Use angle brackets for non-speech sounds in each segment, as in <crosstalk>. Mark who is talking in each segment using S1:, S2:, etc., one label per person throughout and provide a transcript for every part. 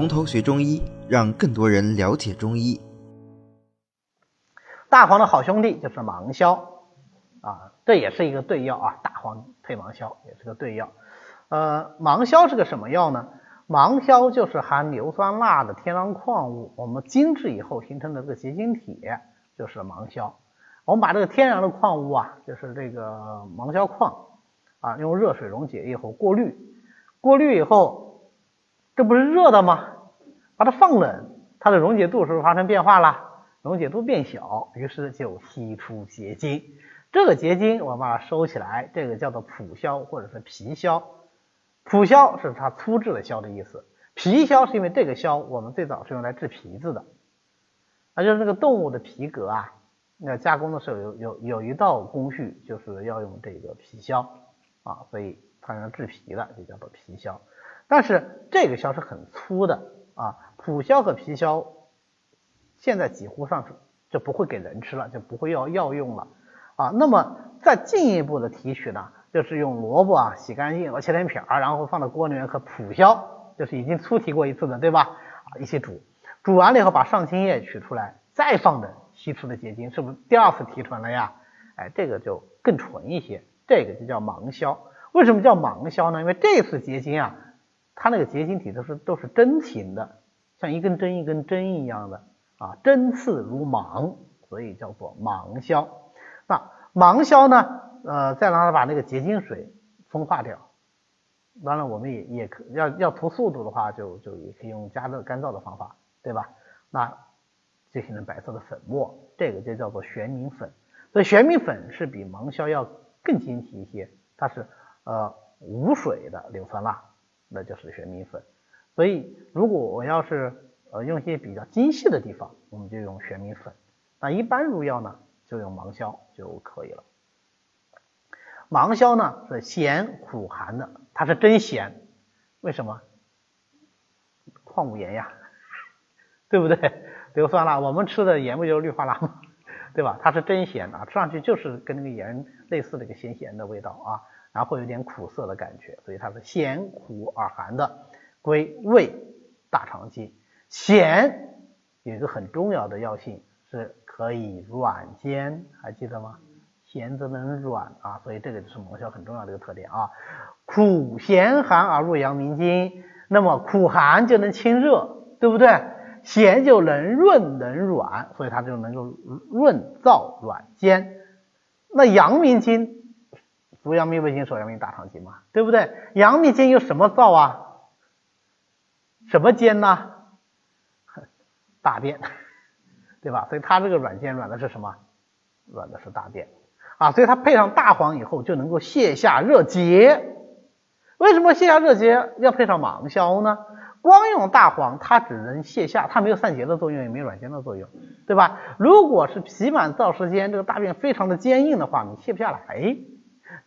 S1: 从头学中医，让更多人了解中医。
S2: 大黄的好兄弟就是芒硝啊，这也是一个对药啊，大黄配芒硝也是个对药。呃，芒硝是个什么药呢？芒硝就是含硫酸钠的天然矿物，我们精制以后形成的这个结晶体就是芒硝。我们把这个天然的矿物啊，就是这个芒硝矿啊，用热水溶解以后过滤，过滤以后，这不是热的吗？把它放冷，它的溶解度是不是发生变化了？溶解度变小，于是就析出结晶。这个结晶我们把它收起来，这个叫做蒲硝或者是皮硝。蒲硝是它粗制的硝的意思，皮硝是因为这个硝我们最早是用来制皮子的，那就是那个动物的皮革啊，那加工的时候有有有一道工序就是要用这个皮硝啊，所以它用制皮的就叫做皮硝。但是这个硝是很粗的啊，普硝和皮硝。现在几乎上是就不会给人吃了，就不会要药用了啊。那么再进一步的提取呢，就是用萝卜啊洗干净，切成片儿，然后放到锅里面和普硝，就是已经粗提过一次的，对吧？啊，一起煮，煮完了以后把上清液取出来，再放的析出的结晶，是不是第二次提纯了呀？哎，这个就更纯一些，这个就叫芒硝。为什么叫芒硝呢？因为这次结晶啊，它那个结晶体都是都是针形的，像一根针一根针一样的。啊，针刺如芒，所以叫做芒硝。那芒硝呢？呃，再让它把那个结晶水风化掉。当然，我们也也可要要图速度的话，就就也可以用加热干燥的方法，对吧？那就形成白色的粉末，这个就叫做玄明粉。所以玄明粉是比芒硝要更晶体一些，它是呃无水的硫酸钠，那就是玄明粉。所以如果我要是呃，用一些比较精细的地方，我们就用玄明粉。那一般入药呢，就用芒硝就可以了。芒硝呢是咸苦寒的，它是真咸。为什么？矿物盐呀，<laughs> 对不对？硫酸钠，我们吃的盐不就是氯化钠吗？<laughs> 对吧？它是真咸啊，吃上去就是跟那个盐类似的一个咸咸的味道啊，然后会有点苦涩的感觉，所以它是咸苦而寒的，归胃大肠经。咸有一个很重要的药性，是可以软坚，还记得吗？咸则能软啊，所以这个就是蒙硝很重要的一个特点啊。苦咸寒而入阳明经，那么苦寒就能清热，对不对？咸就能润能软，所以它就能够润燥软坚。那阳明经，足阳明胃经，手阳明大肠经嘛，对不对？阳明经有什么燥啊？什么坚呢？大便，<laughs> 对吧？所以它这个软坚软的是什么？软的是大便啊！所以它配上大黄以后就能够泻下热结。为什么泻下热结要配上芒硝呢？光用大黄它只能泻下，它没有散结的作用，也没有软坚的作用，对吧？如果是脾满燥湿坚，这个大便非常的坚硬的话，你泻不下来。哎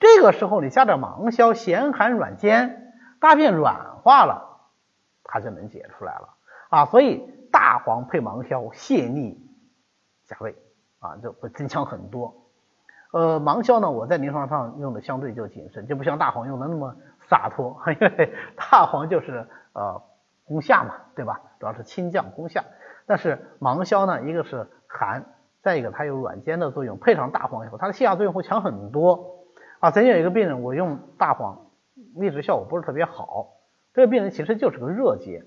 S2: 这个时候你加点芒硝，咸寒软坚，大便软化了，它就能解出来了啊！所以。大黄配芒硝泻逆下胃啊，就会增强很多。呃，芒硝呢，我在临床上用的相对就谨慎，就不像大黄用的那么洒脱，<laughs> 因为大黄就是呃攻下嘛，对吧？主要是清降攻下。但是芒硝呢，一个是寒，再一个它有软坚的作用，配上大黄以后，它的泻下作用会强很多啊。曾经有一个病人，我用大黄，一直效果不是特别好。这个病人其实就是个热结。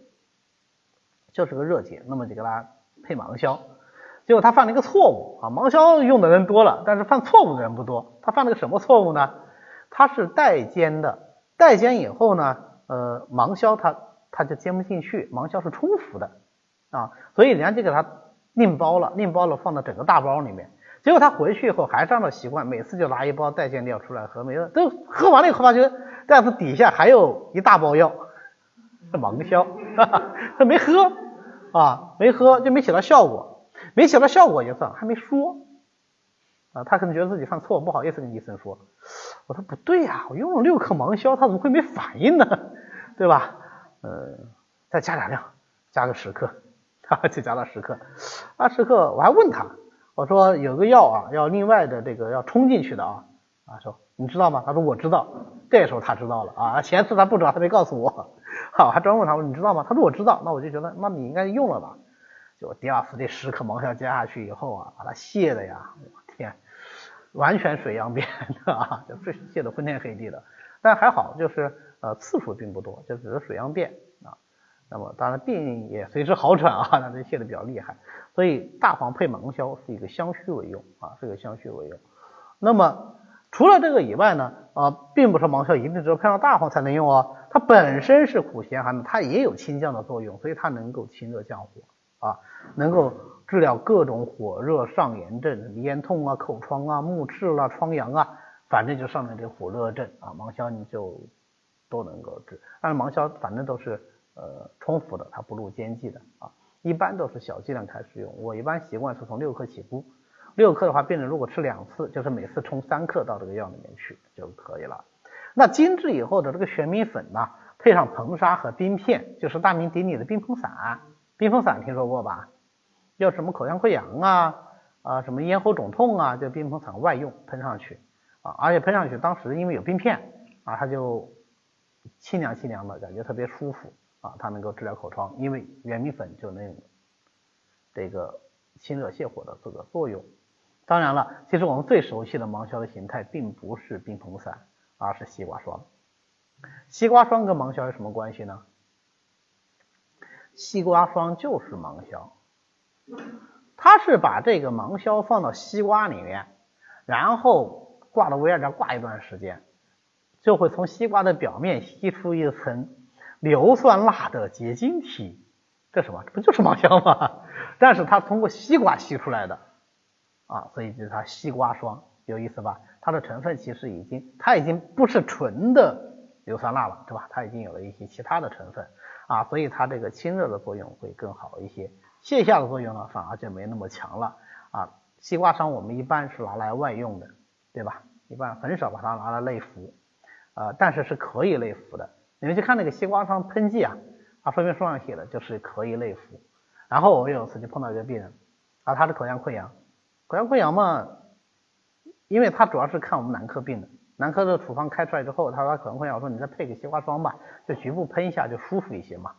S2: 就是个热结，那么就给他配芒硝，结果他犯了一个错误啊，芒硝用的人多了，但是犯错误的人不多。他犯了个什么错误呢？他是代煎的，代煎以后呢，呃，芒硝他他就煎不进去，芒硝是冲服的啊，所以人家就给他另包了，另包了放到整个大包里面。结果他回去以后还是按照习惯，每次就拿一包代煎料出来喝，没了都喝完了以后发觉袋子底下还有一大包药，是芒硝，他 <laughs> 没喝。啊，没喝就没起到效果，没起到效果也算，还没说啊，他可能觉得自己犯错，不好意思跟医生说。我说不对呀，我用了六克芒硝，他怎么会没反应呢？对吧？呃，再加点量，加个十克，<laughs> 就加了十克。二十克，我还问他，我说有个药啊，要另外的这个要冲进去的啊，啊说你知道吗？他说我知道。这时候他知道了啊，前次他不知道，他没告诉我。<laughs> 好，还专问他，说你知道吗？他说我知道，那我就觉得那你应该用了吧。就第二次这十克芒硝加下去以后啊，把它泄的呀，我天，完全水样变啊，<laughs> 就泄泄的昏天黑地的。但还好，就是呃次数并不多，就只是水样变啊。那么当然病也随之好转啊，那这泄的比较厉害。所以大黄配芒硝是一个相虚为用啊，是一个相虚为用。那么除了这个以外呢，啊，并不是芒硝一定只有配上大黄才能用哦，它本身是苦咸寒的，它也有清降的作用，所以它能够清热降火。啊，能够治疗各种火热上炎症，咽痛啊、口疮啊、目赤啦、疮疡啊，反正就上面这火热症啊，芒硝你就都能够治。但是芒硝反正都是呃冲服的，它不入煎剂的啊，一般都是小剂量开始用。我一般习惯是从六克起步，六克的话，病人如果吃两次，就是每次冲三克到这个药里面去就可以了。那精制以后的这个玄米粉呢，配上硼砂和冰片，就是大名鼎鼎的冰硼散。冰硼散听说过吧？要什么口腔溃疡啊啊，什么咽喉肿痛啊，就冰硼散外用喷上去啊，而且喷上去当时因为有冰片啊，它就清凉清凉的感觉特别舒服啊，它能够治疗口疮，因为圆米粉就能这个清热泻火的这个作用。当然了，其实我们最熟悉的芒硝的形态并不是冰硼散，而是西瓜霜。西瓜霜跟芒硝有什么关系呢？西瓜霜就是芒硝，它是把这个芒硝放到西瓜里面，然后挂到微压这挂一段时间，就会从西瓜的表面吸出一层硫酸钠的结晶体，这什么？这不就是芒硝吗？但是它通过西瓜吸出来的啊，所以就是它西瓜霜，有意思吧？它的成分其实已经，它已经不是纯的硫酸钠了，对吧？它已经有了一些其他的成分。啊，所以它这个清热的作用会更好一些，泻下的作用呢反而就没那么强了。啊，西瓜霜我们一般是拿来外用的，对吧？一般很少把它拿来内服，啊，但是是可以内服的。你们去看那个西瓜霜喷剂啊，它说明书上写的就是可以内服。然后我有一次就碰到一个病人，啊，他是口腔溃疡，口腔溃疡嘛，因为他主要是看我们男科病的。男科的处方开出来之后，他说他口腔溃疡，我说你再配个西瓜霜吧，就局部喷一下就舒服一些嘛。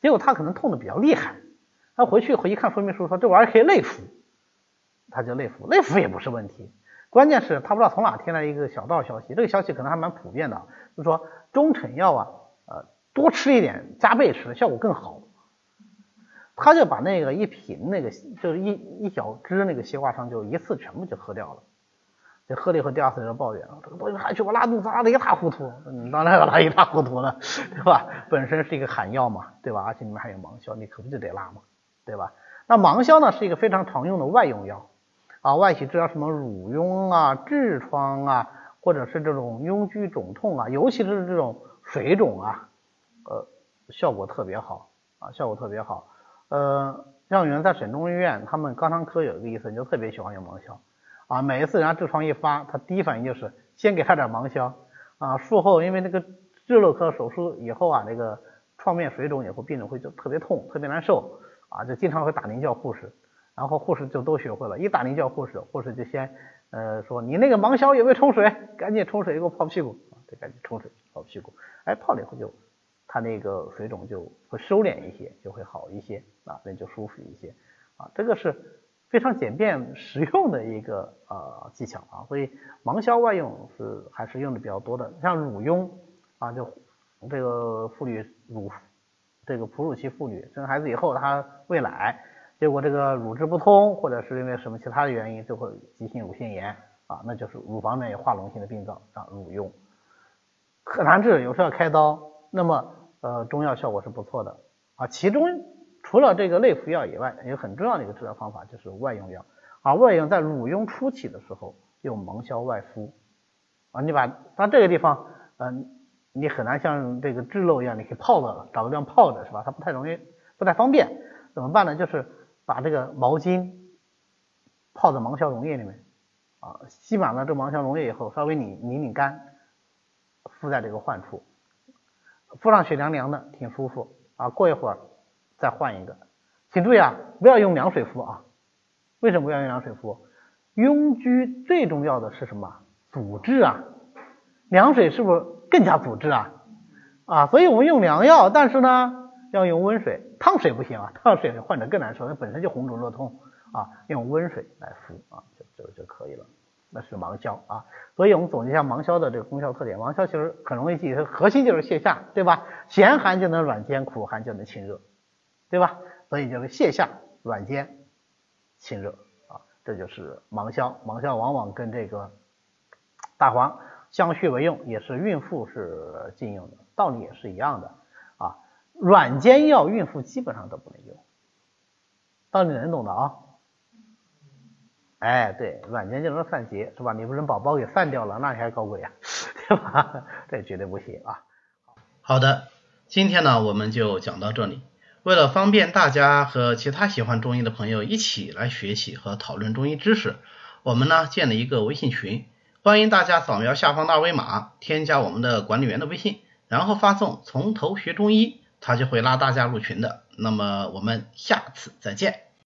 S2: 结果他可能痛的比较厉害，他回去回一看说明书说这玩意儿可以内服，他就内服，内服也不是问题。关键是他不知道从哪听来一个小道消息，这个消息可能还蛮普遍的，就是说中成药啊，呃多吃一点，加倍吃效果更好。他就把那个一瓶那个就是一一小支那个西瓜霜就一次全部就喝掉了。这喝了以后，第二次就抱怨了，这个东西还去我拉肚子拉的一塌糊涂。你当然要拉一塌糊涂了，对吧？本身是一个寒药嘛，对吧？而且里面还有芒硝，你可不就得拉嘛，对吧？那芒硝呢，是一个非常常用的外用药啊，外起治疗什么乳痈啊、痔疮啊，或者是这种痈疽肿痛啊，尤其是这种水肿啊，呃，效果特别好啊，效果特别好。呃，像原在省中医院，他们肛肠科有一个医生就特别喜欢用芒硝。啊，每一次人家痔疮一发，他第一反应就是先给他点芒硝啊。术后因为那个痔瘘科手术以后啊，那个创面水肿以后，病人会就特别痛，特别难受啊，就经常会打铃叫护士，然后护士就都学会了，一打铃叫护士，护士就先呃说你那个芒硝有没有冲水？赶紧冲水给我泡屁股啊，就赶紧冲水泡屁股，哎泡了以后就他那个水肿就会收敛一些，就会好一些啊，人就舒服一些啊，这个是。非常简便实用的一个呃技巧啊，所以芒硝外用是还是用的比较多的。像乳痈啊，就这个妇女乳这个哺乳期妇女生孩子以后，她喂奶，结果这个乳汁不通，或者是因为什么其他的原因，就会急性乳腺炎啊，那就是乳房内有化脓性的病灶啊，乳痈很难治，有时候要开刀。那么呃中药效果是不错的啊，其中。除了这个内服药以外，有很重要的一个治疗方法就是外用药。啊，外用在乳痈初期的时候用芒硝外敷。啊，你把它这个地方，嗯，你很难像这个痔漏一样，你可以泡着，找个地方泡着，是吧？它不太容易，不太方便。怎么办呢？就是把这个毛巾泡在芒硝溶液里面，啊，吸满了这芒硝溶液以后，稍微拧拧拧干，敷在这个患处，敷上去凉凉的，挺舒服。啊，过一会儿。再换一个，请注意啊，不要用凉水敷啊。为什么不要用凉水敷？痈疽最重要的是什么？阻滞啊。凉水是不是更加阻滞啊？啊，所以我们用凉药，但是呢要用温水，烫水不行啊，烫水患者更难受，那本身就红肿热痛啊，用温水来敷啊，就就就可以了。那是芒硝啊，所以我们总结一下芒硝的这个功效特点。芒硝其实很容易记，它核心就是泻下，对吧？咸寒就能软坚，苦寒就能清热，对吧？所以就是泻下、软坚、清热啊，这就是芒硝。芒硝往往跟这个大黄相续为用，也是孕妇是禁用的，道理也是一样的。软坚药孕妇基本上都不能用，道理能懂的啊。哎，对，软煎就能散结，是吧？你不能宝宝给散掉了，那你还搞鬼啊，对吧？<laughs> 这绝对不行啊。
S3: 好的，今天呢我们就讲到这里。为了方便大家和其他喜欢中医的朋友一起来学习和讨论中医知识，我们呢建了一个微信群，欢迎大家扫描下方的二维码，添加我们的管理员的微信，然后发送“从头学中医”，他就会拉大家入群的。那么我们下次再见。